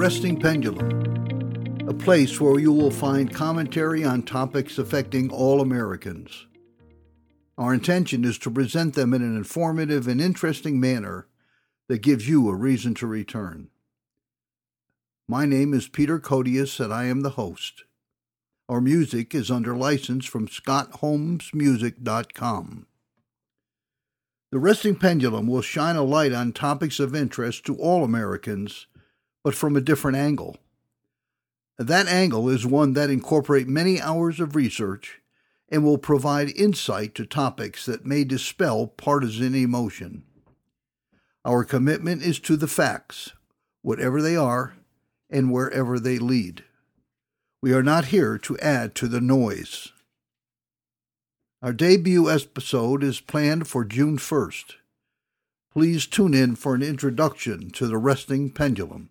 Resting Pendulum, a place where you will find commentary on topics affecting all Americans. Our intention is to present them in an informative and interesting manner that gives you a reason to return. My name is Peter Codius, and I am the host. Our music is under license from ScottHolmesMusic.com. The Resting Pendulum will shine a light on topics of interest to all Americans, but from a different angle. That angle is one that incorporates many hours of research and will provide insight to topics that may dispel partisan emotion. Our commitment is to the facts, whatever they are and wherever they lead. We are not here to add to the noise. Our debut episode is planned for June 1st. Please tune in for an introduction to the resting pendulum.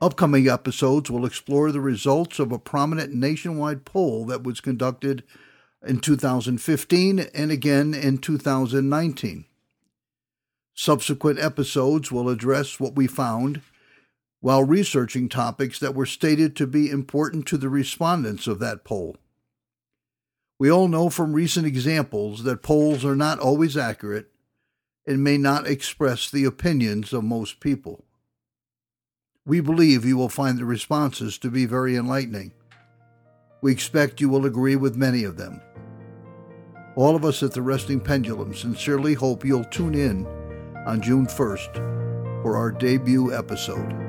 Upcoming episodes will explore the results of a prominent nationwide poll that was conducted in 2015 and again in 2019. Subsequent episodes will address what we found while researching topics that were stated to be important to the respondents of that poll. We all know from recent examples that polls are not always accurate and may not express the opinions of most people. We believe you will find the responses to be very enlightening. We expect you will agree with many of them. All of us at the Resting Pendulum sincerely hope you'll tune in on June 1st for our debut episode.